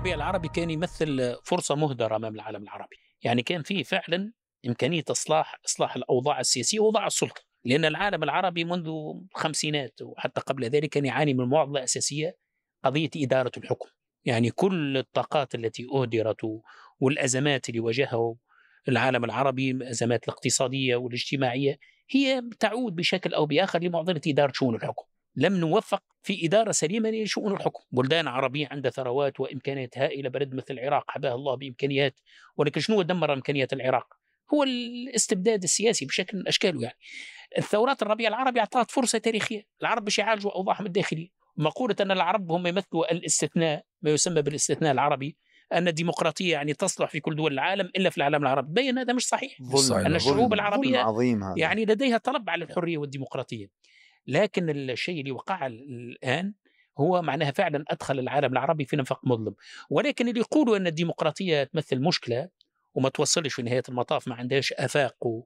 الربيع العربي كان يمثل فرصة مهدرة أمام العالم العربي. يعني كان فيه فعلا إمكانية إصلاح إصلاح الأوضاع السياسية وأوضاع السلطة. لأن العالم العربي منذ الخمسينات وحتى قبل ذلك كان يعاني من معضلة أساسية قضية إدارة الحكم. يعني كل الطاقات التي أهدرت والأزمات اللي واجهها العالم العربي الأزمات الاقتصادية والاجتماعية هي تعود بشكل أو بآخر لمعضلة إدارة شؤون الحكم. لم نوفق في إدارة سليمة لشؤون الحكم. بلدان عربية عندها ثروات وإمكانيات هائلة بلد مثل العراق حباه الله بإمكانيات. ولكن شنو دمر إمكانيات العراق؟ هو الاستبداد السياسي بشكل من أشكاله يعني. الثورات الربيع العربي أعطت فرصة تاريخية. العرب باش يعالجوا أوضاعهم الداخلية. مقولة أن العرب هم يمثلوا الاستثناء ما يسمى بالاستثناء العربي أن الديمقراطية يعني تصلح في كل دول العالم إلا في العالم العربي. بين هذا مش صحيح. ظلم أن الشعوب العربية عظيم هذا. يعني لديها طلب على الحرية والديمقراطية. لكن الشيء اللي وقع الآن هو معناها فعلا أدخل العالم العربي في نفق مظلم. ولكن اللي يقولوا أن الديمقراطية تمثل مشكلة وما توصلش في نهاية المطاف ما عندهاش آفاق و...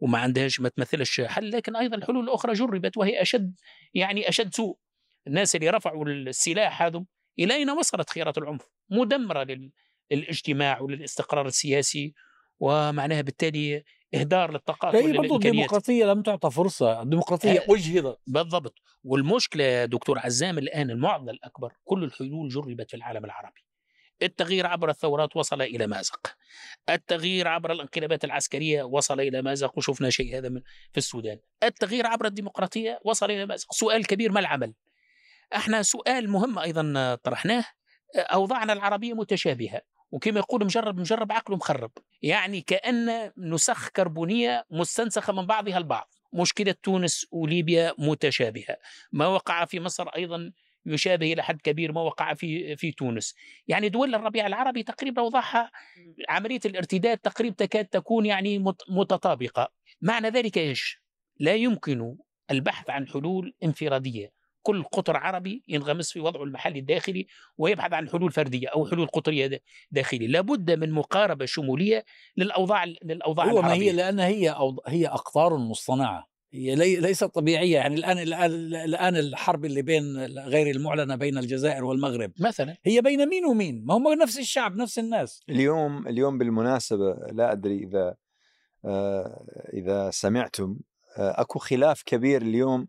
وما عندهاش ما تمثلش حل لكن أيضا الحلول الأخرى جربت وهي أشد يعني أشد سوء. الناس اللي رفعوا السلاح هذا إلى أين وصلت خيارات العنف مدمرة لل... للاجتماع وللاستقرار السياسي ومعناها بالتالي إهدار للطاقات هي برضه الديمقراطية لم تعطى فرصة الديمقراطية آه. أجهضت. بالضبط. والمشكلة يا دكتور عزام الآن المعضله الأكبر كل الحلول جربت في العالم العربي. التغيير عبر الثورات وصل إلى مازق. التغيير عبر الانقلابات العسكرية وصل إلى مازق وشفنا شيء هذا من في السودان. التغيير عبر الديمقراطية وصل إلى مازق. سؤال كبير ما العمل؟ إحنا سؤال مهم أيضا طرحناه. أوضاعنا العربية متشابهة. وكما يقول مجرب مجرب عقله مخرب. يعني كأن نسخ كربونية مستنسخة من بعضها البعض مشكلة تونس وليبيا متشابهة. ما وقع في مصر أيضا يشابه إلى حد كبير ما وقع في في تونس. يعني دول الربيع العربي تقريبا وضعها عملية الارتداد تقريبا تكاد تكون يعني مت- متطابقة. معنى ذلك إيش؟ لا يمكن البحث عن حلول انفرادية. كل قطر عربي ينغمس في وضعه المحلي الداخلي ويبحث عن حلول فردية أو حلول قطرية داخليه، لابد من مقاربة شمولية للأوضاع للأوضاع هو ما العربية. هي لأن هي أو هي أقطار مصطنعة. هي لي ليست طبيعية. يعني الآن الآن الآن الحرب اللي بين غير المعلنة بين الجزائر والمغرب مثلا. هي بين مين ومين؟ ما هم نفس الشعب نفس الناس. اليوم اليوم بالمناسبة لا أدري إذا آه، إذا سمعتم آه، أكو خلاف كبير اليوم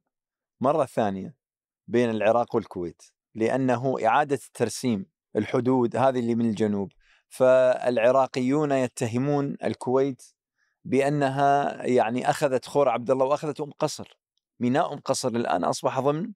مرة ثانية. بين العراق والكويت لأنه إعادة ترسيم الحدود هذه اللي من الجنوب. فالعراقيون يتهمون الكويت بأنها يعني أخذت خور عبد الله وأخذت أم قصر ميناء أم قصر الآن أصبح ضمن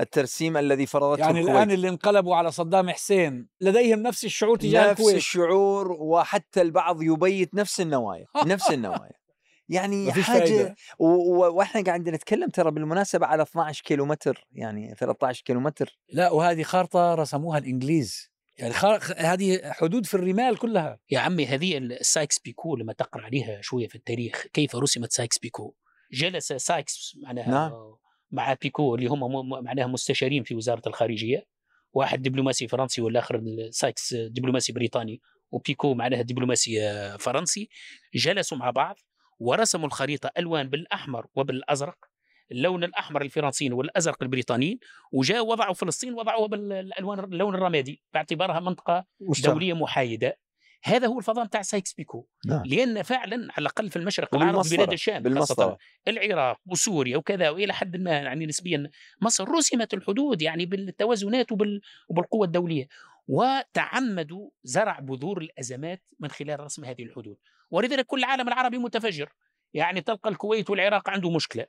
الترسيم الذي فرضته يعني الكويت. الان اللي انقلبوا على صدام حسين لديهم نفس الشعور تجاه نفس الكويت. الشعور وحتى البعض يبيت نفس النوايا نفس النوايا. يعني حاجة فايدة. وإحنا قاعد نتكلم ترى بالمناسبة على 12 كيلو متر يعني 13 كيلو متر لا وهذه خارطة رسموها الإنجليز. يعني خار... هذه حدود في الرمال كلها. يا عمي هذه السايكس بيكو لما تقرأ عليها شوية في التاريخ كيف رسمت سايكس بيكو؟ جلس سايكس معناها نعم. مع بيكو اللي هم معناها مستشارين في وزارة الخارجية. واحد دبلوماسي فرنسي والآخر سايكس دبلوماسي بريطاني وبيكو معناها دبلوماسي فرنسي. جلسوا مع بعض ورسموا الخريطة ألوان بالأحمر وبالأزرق اللون الأحمر الفرنسيين والأزرق البريطانيين وجاء وضعوا فلسطين وضعوها بالألوان اللون الرمادي باعتبارها منطقة دولية محايدة هذا هو الفضاء بتاع سايكس بيكو نعم. لأن فعلا على الأقل في المشرق العربي. بلاد الشام خاصة العراق وسوريا وكذا وإلى حد ما يعني نسبيا مصر رسمت الحدود يعني بالتوازنات وبال وبالقوة الدولية وتعمدوا زرع بذور الأزمات من خلال رسم هذه الحدود. ولذلك كل العالم العربي متفجر. يعني تلقى الكويت والعراق عنده مشكلة.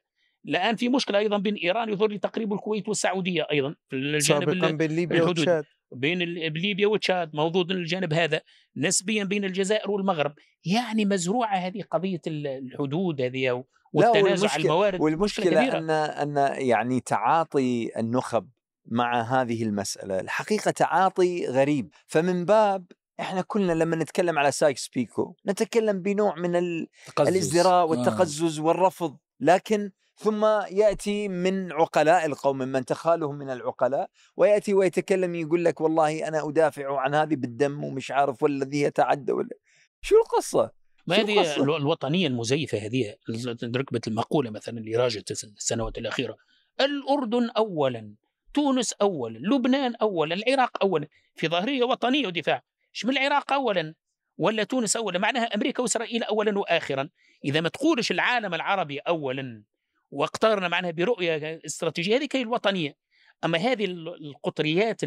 الآن في مشكلة أيضا بين إيران يظهر لي تقريب الكويت والسعودية أيضا في الجانب سابقا بين ليبيا. وتشاد. بين ليبيا وتشاد موضوع الجانب هذا. نسبيا بين الجزائر والمغرب. يعني مزروعة هذه قضية ال- الحدود هذه والتنازع على الموارد. والمشكلة كبيرة. ان أن يعني تعاطي النخب مع هذه المسألة. الحقيقة تعاطي غريب. فمن باب إحنا كلنا لما نتكلم على سايكس بيكو نتكلم بنوع من ال... الإزدراء آه. والتقزز والرفض. لكن ثم يأتي من عقلاء القوم ممن تخالهم من العقلاء ويأتي ويتكلم يقول لك والله أنا أدافع عن هذه بالدم ومش عارف والذي يتعدى ولا شو القصة؟ ما هذه الوطنية المزيفة هذه ركبت المقولة مثلا اللي راجت السنوات الأخيرة. الأردن اولا. تونس اولا لبنان اولا العراق اولا في ظاهريه وطنية ودفاع. مش من العراق اولا؟ ولا تونس اولا؟ معناها أمريكا وإسرائيل اولا واخرا. إذا ما تقولش العالم العربي اولا واقترنا معناها برؤية استراتيجية هذه هي الوطنية. أما هذه القطريات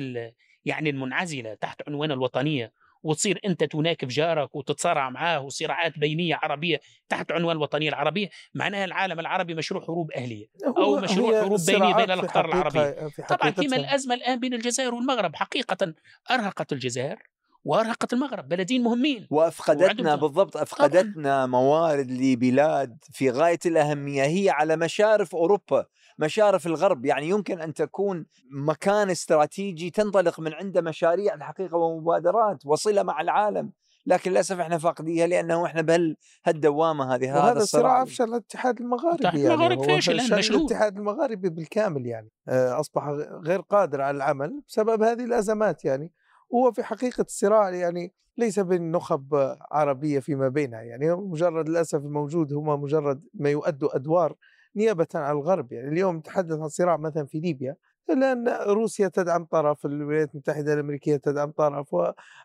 يعني المنعزلة تحت عنوان الوطنية وتصير أنت تناكف جارك وتتصارع معاه وصراعات بينية عربية تحت عنوان الوطنيه العربية معناها العالم العربي مشروع حروب أهلية أو مشروع حروب بينيه بين الاقطار العربيه طبعا فيما الأزمة الآن بين الجزائر والمغرب حقيقة أرهقت الجزائر وأرهقت المغرب بلدين مهمين. وأفقدتنا بالضبط أفقدتنا طبعاً. موارد لبلاد في غاية الأهمية هي على مشارف أوروبا. مشارف الغرب. يعني يمكن أن تكون مكان استراتيجي تنطلق من عنده مشاريع الحقيقة ومبادرات وصلة مع العالم. لكن للأسف إحنا فاقديها لأنه إحنا بهالدوامه هذه هذا الصراع. افشل الاتحاد المغاربي يعني. المغرب فاشل الاتحاد المغاربي بالكامل يعني. آه، أصبح غير قادر على العمل بسبب هذه الأزمات يعني. هو في حقيقة الصراع يعني ليس بين نخب عربية فيما بينها يعني. مجرد للأسف الموجود هما مجرد ما يؤدوا أدوار نيابة عن الغرب يعني اليوم نتحدث عن صراع مثلا في ليبيا لأن روسيا تدعم طرف الولايات المتحدة الأمريكية تدعم طرف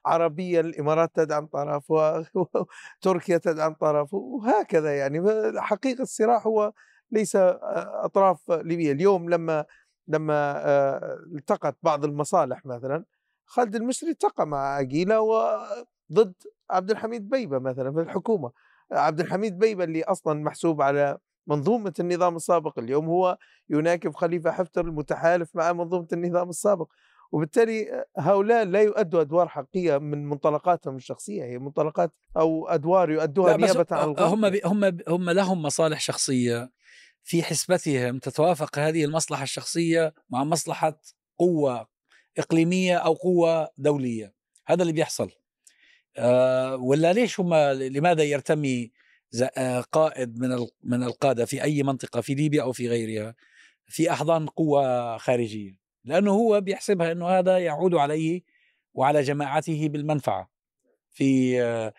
وعربية الإمارات تدعم طرف وتركيا تدعم طرف وهكذا يعني. حقيقة الصراع هو ليس أطراف ليبيا اليوم لما لما التقت بعض المصالح مثلا خالد المشري التقى مع عقيله وضد عبد الحميد بيبة مثلا في الحكومة. عبد الحميد بيبة اللي أصلا محسوب على منظومة النظام السابق اليوم هو يناكف خليفة حفتر المتحالف مع منظومة النظام السابق. وبالتالي هؤلاء لا يؤدوا أدوار حقيقية من منطلقاتهم الشخصية هي منطلقات أو أدوار يؤدوها نيابة عن الغرب. هم هم هم لهم مصالح شخصية في حسبتهم تتوافق هذه المصلحة الشخصية مع مصلحة قوة إقليمية أو قوة دولية. هذا اللي بيحصل. أه ولا ليش هم لماذا يرتمي آه، قائد من من القادة في أي منطقة في ليبيا أو في غيرها في أحضان قوة خارجية لأنه هو بيحسبها إنه هذا يعود عليه وعلى جماعته بالمنفعة في آه،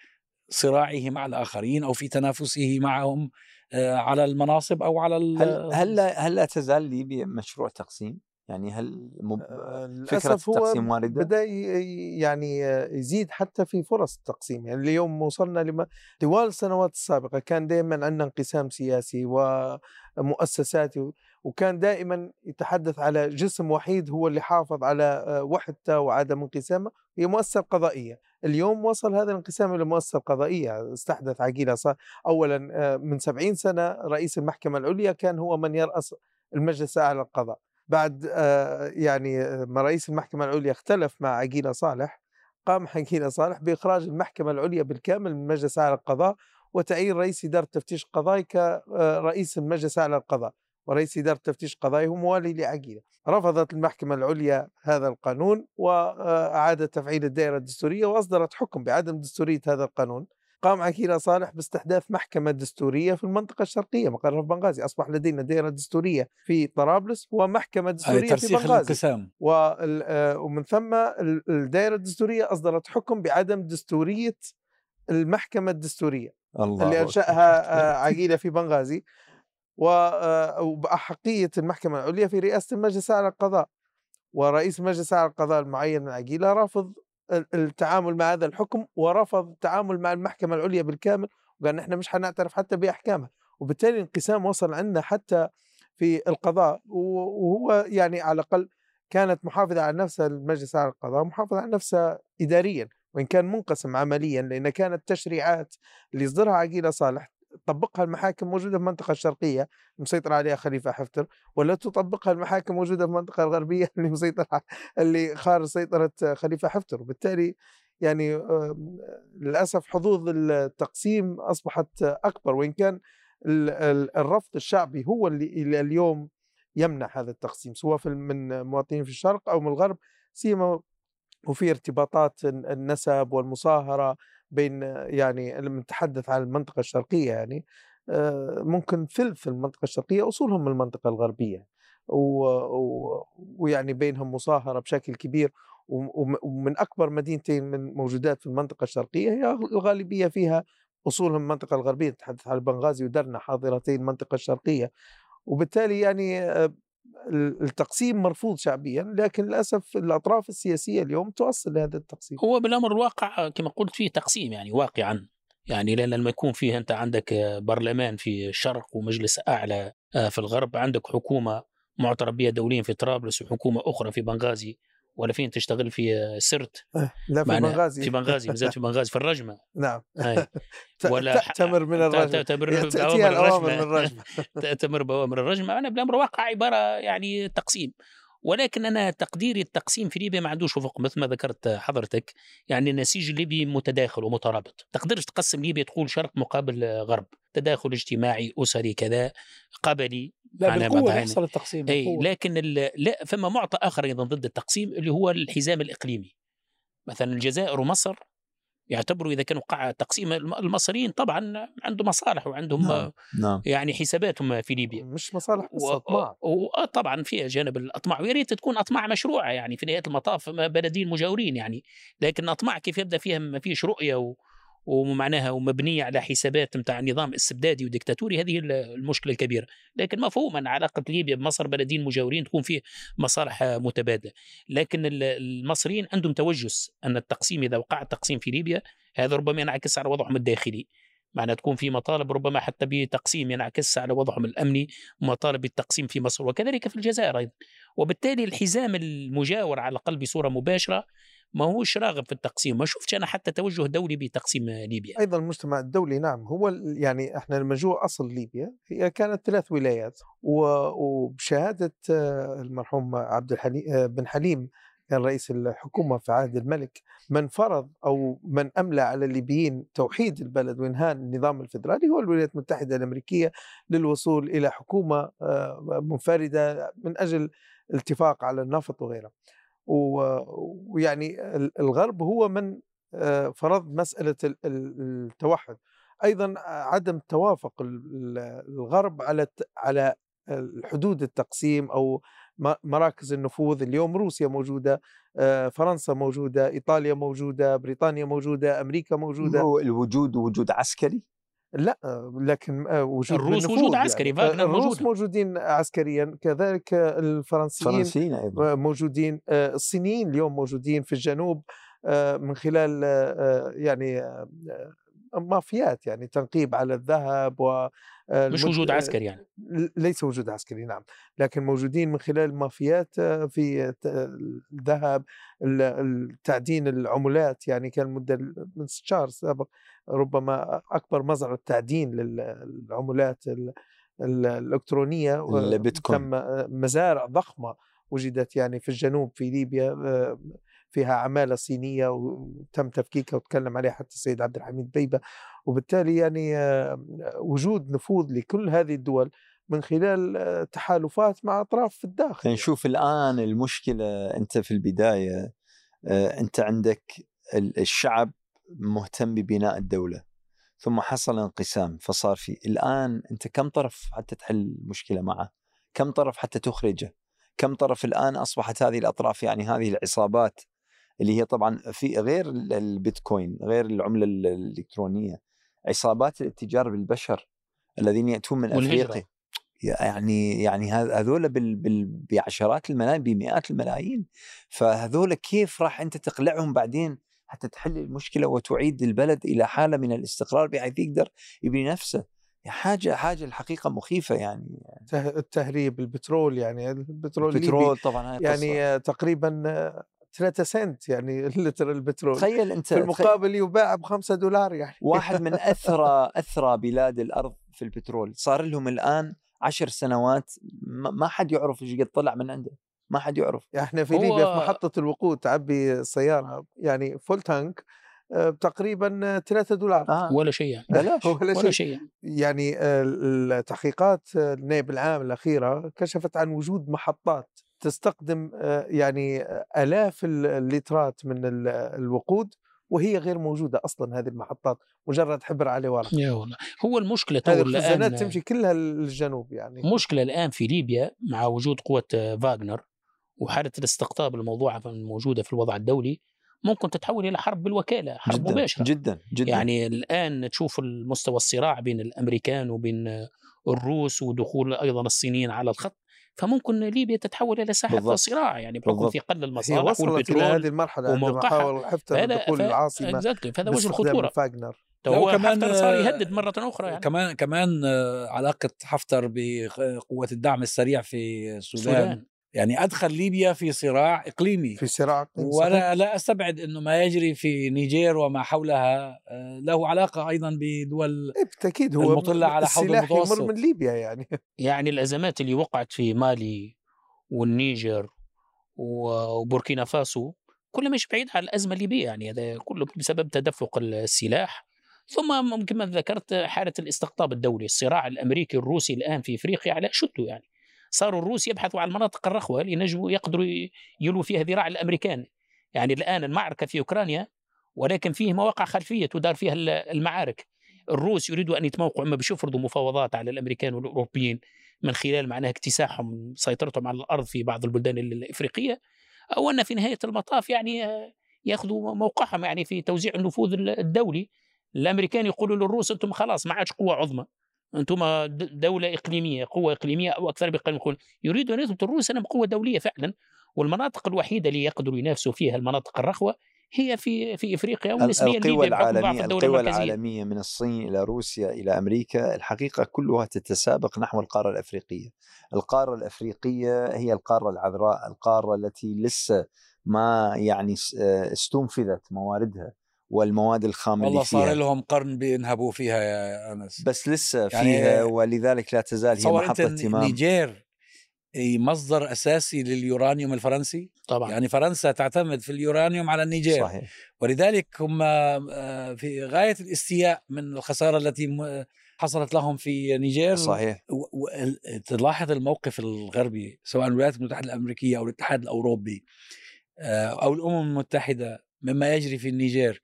صراعه مع الآخرين أو في تنافسه معهم آه، على المناصب أو على هل هل هل لا تزال ليبيا مشروع تقسيم؟ يعني هل مب... فكرة التقسيم واردة؟ بدأ يعني يزيد حتى في فرص التقسيم يعني اليوم وصلنا لما طوال السنوات السابقة كان دائما عندنا انقسام سياسي ومؤسساتي وكان دائما يتحدث على جسم وحيد هو اللي حافظ على وحدته وعدم انقسامه هي مؤسسة قضائية اليوم وصل هذا الانقسام إلى مؤسسة قضائية استحدث عقيلة صار أولا من سبعين سنة رئيس المحكمة العليا كان هو من يرأس المجلس الأعلى للقضاء بعد آه، يعني ما رئيس المحكمة العليا اختلف مع عقيلة صالح قام عقيلة صالح بإخراج المحكمة العليا بالكامل من مجلس أعلى القضاء وتعيين رئيس إدارة التفتيش القضائي كرئيس المجلس الأعلى للقضاء ورئيس إدارة التفتيش القضائي هو موالي لعقيلة. رفضت المحكمة العليا هذا القانون وأعادت تفعيل الدائرة الدستورية وأصدرت حكم بعدم دستورية هذا القانون. قام عكيلة صالح باستحداث محكمة دستورية في المنطقة الشرقية مقرها في بنغازي. أصبح لدينا دائرة دستورية في طرابلس ومحكمة دستورية في بنغازي. الانقسام. آه، ومن ثم الدائرة الدستورية أصدرت حكم بعدم دستورية المحكمة الدستورية الله اللي أنشأها آه، عقيلة في بنغازي. آه، وبأحقية المحكمة العليا في رئاسة المجلس الأعلى للقضاء. ورئيس المجلس الأعلى للقضاء المعين من عقيلة رافض التعامل مع هذا الحكم ورفض التعامل مع المحكمة العليا بالكامل وقال نحن مش حنعترف حتى بأحكامها. وبالتالي الانقسام وصل عندنا حتى في القضاء وهو يعني على الأقل كانت محافظة على نفسها المجلس على القضاء محافظة على نفسها إداريا وإن كان منقسم عمليا لأن كانت التشريعات اللي يصدرها عقيلة صالح. تطبقها المحاكم موجودة في المنطقة الشرقية مسيطر عليها خليفة حفتر ولا تطبقها المحاكم موجودة في المنطقة الغربية اللي مسيطر اللي خارج سيطرة خليفة حفتر. وبالتالي يعني للأسف حظوظ التقسيم أصبحت أكبر وإن كان الرفض الشعبي هو اللي اليوم يمنع هذا التقسيم سواء من مواطنين في الشرق أو من الغرب سيما وفي ارتباطات النسب والمصاهرة بين يعني لما نتحدث عن المنطقة الشرقية يعني آه، ممكن ثلث المنطقة الشرقية أصولهم من المنطقة الغربية ويعني بينهم مصاهرة بشكل كبير ومن أكبر مدينتين من موجودات في المنطقة الشرقية هي الغالبية فيها أصولهم المنطقة الغربية نتحدث عن بنغازي ودرنا حاضرتين المنطقة الشرقية وبالتالي يعني آه، التقسيم مرفوض شعبيا لكن للأسف الأطراف السياسية اليوم توصل لهذا التقسيم. هو بالأمر الواقع كما قلت فيه تقسيم يعني واقعا. يعني لأن لما يكون فيه أنت عندك برلمان في الشرق ومجلس أعلى آه، في الغرب عندك حكومة معترف بها دوليا في طرابلس وحكومة أخرى في بنغازي ولا فين تشتغل في سرت؟ لا في بنغازي. في بنغازي بالذات في بنغازي في الرجمة. نعم. ت- ولا تأتمر من الرجل تأتمر بأوامر من الرجمة. تأتمر بأوامر الرجمة. أنا بالأمر واقع عبارة يعني تقسيم. ولكن أنا تقديري التقسيم في ليبيا ما عندوش افق مثل ما ذكرت حضرتك. يعني النسيج الليبي متداخل ومترابط. تقدرش تقسم ليبيا تقول شرق مقابل غرب. تداخل اجتماعي أسري كذا قبلي. لا بالقوة يحصل التقسيم اي بالقوة. لكن ال- لا فما معطى آخر أيضا ضد التقسيم اللي هو الحزام الإقليمي. مثلا الجزائر ومصر يعتبروا إذا كانوا وقع تقسيم الم- المصريين طبعا عندهم مصالح وعندهم نعم. نعم. يعني حساباتهم في ليبيا. مش مصالح بس و- أطماع. و- طبعا فيها جانب الأطماع. ويا ريت تكون أطماع مشروعة يعني في نهاية المطاف بلدين مجاورين يعني. لكن أطماع كيف يبدأ فيها؟ ما فيش رؤية و ومعناها ومبنية على حسابات نتاع نظام استبدادي وديكتاتوري. هذه ال- المشكلة الكبيرة. لكن مفهوم أن علاقة ليبيا بمصر بلدين مجاورين تكون فيه مصالح متبادلة. لكن ال- المصريين عندهم توجس أن التقسيم إذا وقع التقسيم في ليبيا هذا ربما ينعكس على وضعهم الداخلي. معناها تكون في مطالب ربما حتى بتقسيم ينعكس على وضعهم الأمني مطالب بالتقسيم في مصر وكذلك في الجزائر أيضا. وبالتالي الحزام المجاور على الاقل بصوره مباشرة ما هوش راغب في التقسيم ما شفتش أنا حتى توجه دولي بتقسيم ليبيا أيضا المجتمع الدولي نعم هو يعني إحنا لما جو أصل ليبيا هي كانت ثلاث ولايات وبشهادة آه، المرحوم عبد الحليم آه، بن حليم كان رئيس الحكومة في عهد الملك من فرض أو من أملى على الليبيين توحيد البلد وإنهاء النظام الفدرالي هو الولايات المتحدة الأمريكية للوصول إلى حكومة آه، منفردة من أجل الاتفاق على النفط وغيره. ويعني ال- الغرب هو من آه، فرض مسألة ال- ال- التوحد. أيضا عدم توافق ال- ال- الغرب على على حدود التقسيم أو مراكز النفوذ. اليوم روسيا موجودة آه، فرنسا موجودة إيطاليا موجودة بريطانيا موجودة أمريكا موجودة. الوجود وجود عسكري؟ لأ آه، لكن آه، وجود الروس وجود عسكري، آه، فاغنر الروس موجودة. موجودين عسكريا كذلك آه، الفرنسيين فرنسيين أيضا موجودين آه، الصينيين اليوم موجودين في الجنوب آه، من خلال آه، آه، يعني آه، آه، مافيات يعني تنقيب على الذهب و آه، مش وجود آه، عسكري يعني ليس وجود عسكري نعم لكن موجودين من خلال مافيات آه، في الذهب ال- التعدين العملات يعني كان مدة من شهر سابق ربما أكبر مزرعة تعدين للعملات ال- ال- الإلكترونية البيتكوين. تم مزارع ضخمة وجدت يعني في الجنوب في ليبيا فيها عمالة صينية وتم تفكيكها وتكلم عليها حتى السيد عبد الحميد بيبة. وبالتالي يعني آه، وجود نفوذ لكل هذه الدول من خلال آه، تحالفات مع أطراف في الداخل خلينا نشوف الآن المشكلة أنت في البداية آه، أنت عندك ال- الشعب مهتم ببناء الدولة ثم حصل انقسام فصار في الآن أنت كم طرف حتى تحل المشكلة معه؟ كم طرف حتى تخرجه؟ كم طرف الآن أصبحت هذه الأطراف يعني هذه العصابات اللي هي طبعا في غير ال- البيتكوين غير العملة ال- الإلكترونية عصابات الاتجار بالبشر الذين يأتون من. أفريقيا يعني يعني هذ- هذول بال بال بعشرات الملايين بمئات الملايين فهذول كيف راح أنت تقلعهم بعدين حتى تحل المشكلة وتعيد البلد إلى حالة من الاستقرار بحيث يقدر يبني نفسه حاجة حاجة الحقيقة مخيفة يعني ته- التهريب البترول يعني البترول البترول طبعا هاي يعني قصة. تقريبا 3 سنت يعني لتر البترول. تخيل أنت في تخيل المقابل يباع ب 5 دولار يعني. واحد من أثرى أثرى بلاد الأرض في البترول. صار لهم الآن عشر سنوات ما ما حد يعرف إيش قد طلع من عنده. ما حد يعرف. إحنا في هو- ليبيا في محطة الوقود تعبي السيارة يعني full tank تقريبا 3 دولار. آه. ولا شيء. يعني بلاش ولا ولا شيء. يعني. آه، التحقيقات آه، النائب العام الأخيرة كشفت عن وجود محطات تستخدم آه، يعني آه، آلاف ال- اللترات من ال- الوقود وهي غير موجودة أصلا هذه المحطات مجرد حبر عليه ورق. يا والله هو المشكلة هذه الخزانات الآن تمشي كلها للجنوب يعني. مشكلة الآن في ليبيا مع وجود قوة فاغنر وحالة الاستقطاب الموضوعه الموجودة في الوضع الدولي ممكن تتحول إلى حرب بالوكالة حرب جدا مباشرة. جدا جدا. يعني الآن تشوف المستوى الصراع بين الأمريكان وبين الروس ودخول أيضا الصينيين على الخط. فممكن ليبيا تتحول إلى ساحة بالضبط. صراع يعني بحكم بالضبط. في قل هي المصالح وصلت إلى والبترول هذه المرحلة عندما. حاول حفتر دخول ف- العاصمة Exactly. فهذا وجه الخطورة لو هو كمان، حفتر صار يهدد مرة أخرى يعني كمان كمان علاقة حفتر بقوه الدعم السريع في السودان يعني أدخل ليبيا في صراع إقليمي في صراع إقليمي. صحيح. وأنا لا أستبعد إنه ما يجري في نيجير وما حولها آه، له علاقة أيضا بدول إيه بالتأكيد هو المطلة على حوض السلاح المتوسط. يمر من ليبيا يعني يعني الأزمات اللي وقعت في مالي والنيجر و- وبوركينا فاسو كلها مش بعيد عن الأزمة الليبية يعني هذا كله بسبب تدفق السلاح ثم ممكن ما ذكرت حالة الاستقطاب الدولي الصراع الأمريكي الروسي الآن في إفريقيا على شده يعني صاروا الروس يبحثوا عن المناطق الرخوة اللي ينجموا يقدروا ي- يلوا فيها ذراع الأمريكان. يعني الآن المعركة في أوكرانيا ولكن فيه مواقع خلفية تدار فيها ال- المعارك. الروس يريدوا أن يتموقعوا إما باش يفرضوا مفاوضات على الأمريكان والأوروبيين من خلال معناها اكتساحهم سيطرتهم على الأرض في بعض البلدان ال- الإفريقية أو أن في نهاية المطاف يعني آه، يأخذوا موقعهم يعني في توزيع النفوذ ال- الدولي. الأمريكان يقولوا للروس أنتم خلاص ما عادش قوة عظمى. أنتم دولة إقليمية قوة إقليمية أو أكثر بقليل يقول يريدوا أن يثبتوا الروس أنهم قوة دولية فعلا والمناطق الوحيدة اللي يقدروا ينافسوا فيها المناطق الرخوة هي في في إفريقيا ونسبيا القوى الدولة القوى العالمية من الصين إلى روسيا إلى أمريكا الحقيقة كلها تتسابق نحو القارة الأفريقية. القارة الأفريقية هي القارة العذراء القارة التي لسه ما يعني آه، استنفذت مواردها. والمواد الخام والله اللي صار فيها. لهم قرن بينهبوا فيها يا أنس. بس لسه يعني فيها ولذلك لا تزال هي محطة اهتمام. نيجير مصدر أساسي لليورانيوم الفرنسي؟ طبعا. يعني فرنسا تعتمد في اليورانيوم على النيجير صحيح. ولذلك هم آه، في غاية الاستياء من الخسارة التي م- حصلت لهم في نيجير صحيح. و- و- ال- تلاحظ الموقف الغربي سواء الولايات المتحدة الأمريكية أو الاتحاد الأوروبي آه، أو الأمم المتحدة مما يجري في النيجير.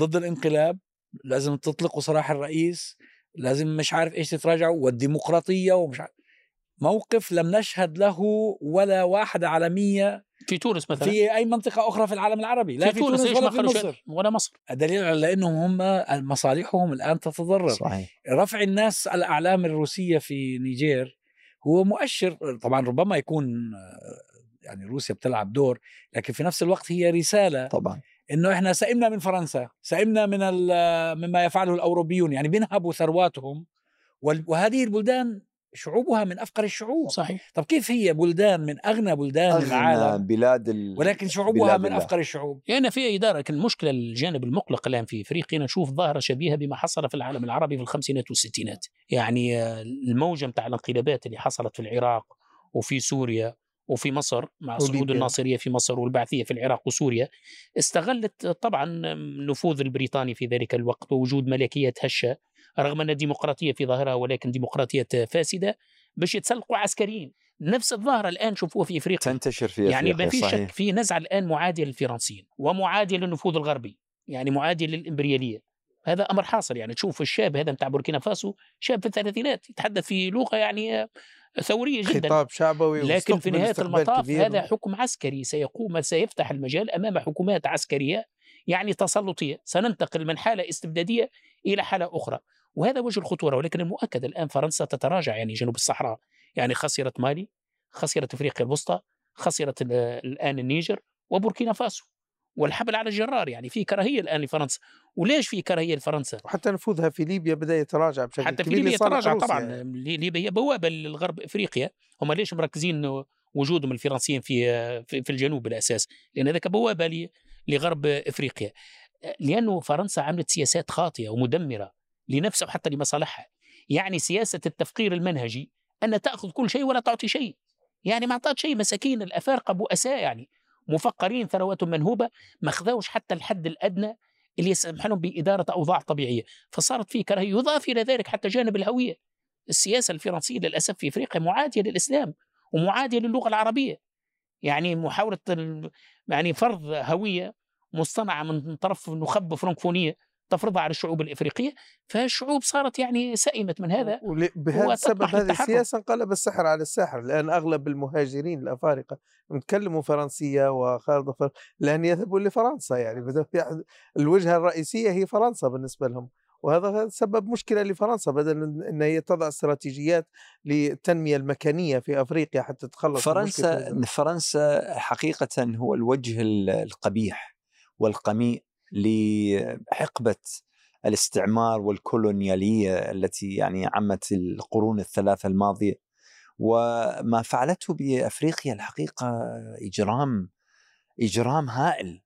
ضد الانقلاب لازم تطلقوا سراح الرئيس لازم مش عارف إيش تتراجعوا والديمقراطية ومش عارف. موقف لم نشهد له ولا واحدة عالمية في تونس مثلا. في أي منطقة أخرى في العالم العربي. لا في, تونس ليش ولا ما في مصر؟ ولا مصر. دليل على إنهم هم مصالحهم الآن تتضرر. صحيح. رفع الناس الأعلام الروسية في نيجير هو مؤشر. طبعا ربما يكون آه، يعني روسيا بتلعب دور لكن في نفس الوقت هي رسالة طبعا. إنه إحنا سئمنا من فرنسا سئمنا من ال- مما يفعله الأوروبيون يعني بينهبوا ثرواتهم وال- وهذه البلدان شعوبها من أفقر الشعوب. صحيح. طب كيف هي بلدان من أغنى بلدان أغنى العالم؟ بلاد ال... ولكن شعوبها بلاد من الله. أفقر الشعوب. يعني في إدارة لكن المشكلة الجانب المقلق الآن في إفريقيا نشوف ظاهرة شبيهة بما حصل في العالم العربي في الخمسينات والستينات. يعني آه، الموجة متاع الانقلابات اللي حصلت في العراق وفي سوريا وفي مصر مع صعود وليبيا. الناصرية في مصر والبعثية في العراق وسوريا استغلت طبعا النفوذ البريطاني في ذلك الوقت ووجود ملكية هشة رغم أنها ديمقراطية في ظاهرها ولكن ديمقراطية فاسدة باش يتسلقوا عسكريين. نفس الظاهرة الآن شوفوها في إفريقيا. تنتشر في يعني ما في شك في نزعة الآن معاديه للفرنسيين ومعاديه للنفوذ الغربي يعني معاديه للإمبريالية. هذا أمر حاصل يعني تشوف الشاب هذا بتاع بوركينا فاسو شاب في الثلاثينات يتحدث في لغة يعني ثورية جدا. خطاب شعبوي لكن في نهاية المطاف. هذا حكم عسكري سيقوم سيفتح المجال أمام حكومات عسكرية يعني تسلطية. سننتقل من حالة استبدادية إلى حالة أخرى. وهذا وجه الخطورة ولكن المؤكد الآن فرنسا تتراجع يعني جنوب الصحراء. يعني خسرت مالي خسرت إفريقيا الوسطى خسرت ال- الآن النيجر وبوركينا فاسو. والحبل على الجرار يعني في كراهيه الآن لفرنسا. وليش في كراهيه لفرنسا؟ وحتى نفوذها في ليبيا بدأ يتراجع بشكل حتى في كبير ليبيا لصالح تراجع روسيا. طبعا. يعني. لي- ليبيا هي بوابة للغرب إفريقيا. هم ليش مركزين وجودهم الفرنسيين في في, الجنوب بالاساس لأن ذاك بوابة لغرب إفريقيا. لأنه فرنسا عملت سياسات خاطئة ومدمرة لنفسها وحتى لمصالحها. يعني سياسة التفقير المنهجي أن تأخذ كل شيء ولا تعطي شيء. يعني ما اعطت شيء مساكين الأفارقة بؤساء يعني. مفقرين ثرواتهم منهوبة ما خذوش حتى الحد الأدنى اللي يسمح لهم بإدارة أوضاع طبيعية. فصارت في كراهية يضاف إلى ذلك حتى جانب الهوية. السياسة الفرنسية للأسف في إفريقيا معادية للإسلام ومعادية للغة العربية. يعني محاولة يعني فرض هوية مصطنعة من طرف نخب فرنكفونية تفرضها على الشعوب الإفريقية فالشعوب صارت يعني سئمت من هذا بهذا السبب هذه. السياسة انقلب السحر على الساحر لأن أغلب المهاجرين الأفارقة يتكلموا فرنسية وخالد فر... لأن يذهبوا لفرنسا يعني الوجهة الرئيسية هي فرنسا بالنسبة لهم وهذا سبب مشكلة لفرنسا بدل ان هي تضع استراتيجيات للتنمية المكانية في أفريقيا حتى تتخلص فرنسا. فرنسا حقيقة هو الوجه ال- القبيح والقميء لحقبة الاستعمار والكولونيالية التي يعني عمت القرون الثلاثة الماضية. وما فعلته بأفريقيا الحقيقة إجرام إجرام هائل.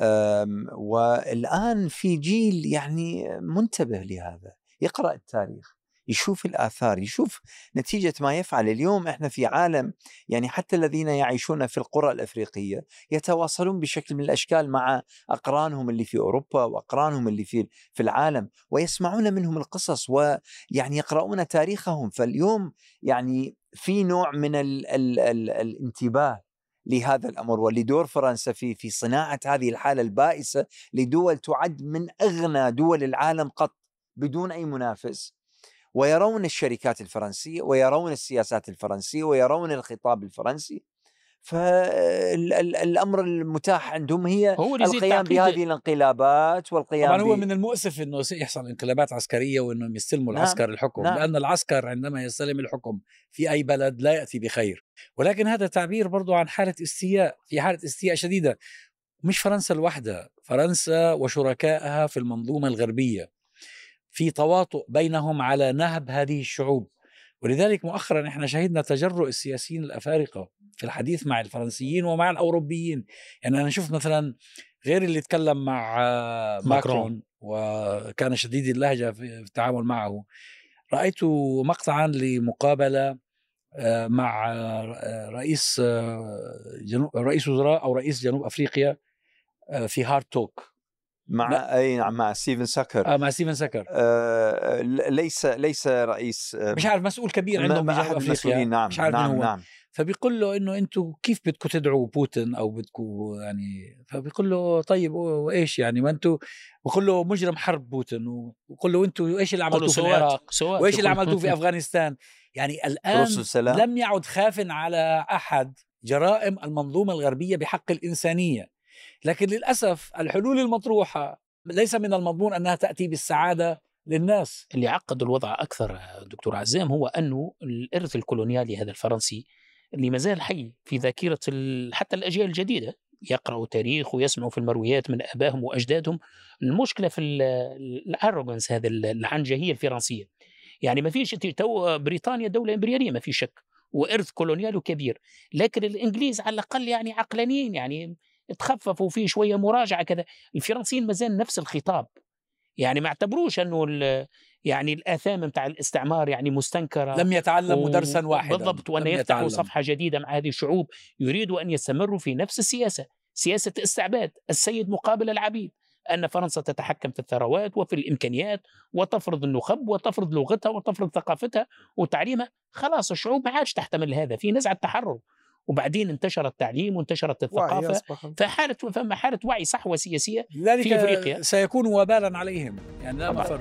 أم، والآن في جيل يعني منتبه لهذا. يقرأ التاريخ. يشوف الآثار يشوف نتيجة ما يفعل اليوم إحنا في عالم يعني حتى الذين يعيشون في القرى الأفريقية يتواصلون بشكل من الأشكال مع أقرانهم اللي في أوروبا وأقرانهم اللي في في العالم ويسمعون منهم القصص ويعني يقرؤون تاريخهم. فاليوم يعني في نوع من ال ال ال الانتباه لهذا الأمر ولدور فرنسا في في صناعة هذه الحالة البائسة لدول تعد من أغنى دول العالم قط بدون أي منافس. ويرون الشركات الفرنسية ويرون السياسات الفرنسية ويرون الخطاب الفرنسي. فالامر المتاح عندهم هي هو القيام بهذه الانقلابات والقيام طبعا هو من المؤسف إنه يحصل انقلابات عسكرية وإنهم يستلموا نعم، العسكر الحكم نعم. لأن العسكر عندما يستلم الحكم في أي بلد لا يأتي بخير. ولكن هذا تعبير برضو عن حالة استياء في حالة استياء شديدة. مش فرنسا لوحدها فرنسا وشركائها في المنظومة الغربية. في تواطؤ بينهم على نهب هذه الشعوب. ولذلك مؤخرا إحنا شهدنا تجرؤ السياسيين الأفارقة في الحديث مع الفرنسيين ومع الأوروبيين. يعني أنا شفت مثلا غير اللي تكلم مع ماكرون. ماكرون وكان شديد اللهجة في التعامل معه رأيت مقطعا لمقابلة آه، مع رئيس آه، جنوب رئيس وزراء أو رئيس جنوب أفريقيا آه، في HARDtalk مع أي نعم مع ستيفن سكر آه مع ستيفن سكر آه ليس ليس رئيس آه، مش عارف مسؤول كبير عندهم أحد المسؤولين نعم مش عارف نعم مين هو. نعم. فبيقول له إنه أنتم كيف بدكم تدعوا بوتين أو بدكم يعني فبيقول له طيب وإيش يعني؟ ما أنتم بقول له مجرم حرب بوتين وبقول له أنتم إيش اللي عملتوه في العراق؟ سوات وإيش اللي عملتوه في أفغانستان؟ يعني الآن رسل سلام لم يعد خاف على أحد جرائم المنظومة الغربية بحق الإنسانية. لكن للأسف الحلول المطروحة ليس من المضمون أنها تأتي بالسعادة للناس. اللي عقد الوضع أكثر دكتور عزام هو أنه الإرث الكولونيالي هذا الفرنسي اللي ما زال حي في ذاكرة حتى الأجيال الجديدة يقرأوا تاريخ ويسمعوا في المرويات من ابائهم وأجدادهم. المشكلة في الارجنس هذا ال- العنجهية الفرنسية. يعني ما فيش تو بريطانيا دولة إمبريالية ما في شك وإرث كولونيالي كبير. لكن الإنجليز على الأقل يعني عقلانيين يعني تخففوا فيه شوية مراجعة كذا. الفرنسيين ما زال نفس الخطاب. يعني ما اعتبروش أنه يعني الآثام بتاع الاستعمار يعني مستنكرة لم يتعلموا و- درسا واحدا. بالضبط وأن يفتحوا. صفحة جديدة مع هذه الشعوب يريدوا أن يستمروا في نفس السياسة سياسة استعباد السيد مقابل العبيد. أن فرنسا تتحكم في الثروات وفي الإمكانيات وتفرض النخب وتفرض لغتها وتفرض ثقافتها وتعليمها. خلاص الشعوب ما عادش تحتمل هذا. في نزعة تحرر. وبعدين انتشر التعليم وانتشرت الثقافة فحاله فما حالة وعي صحوة سياسية في أفريقيا. سيكون وبالا عليهم يعني لا. مفر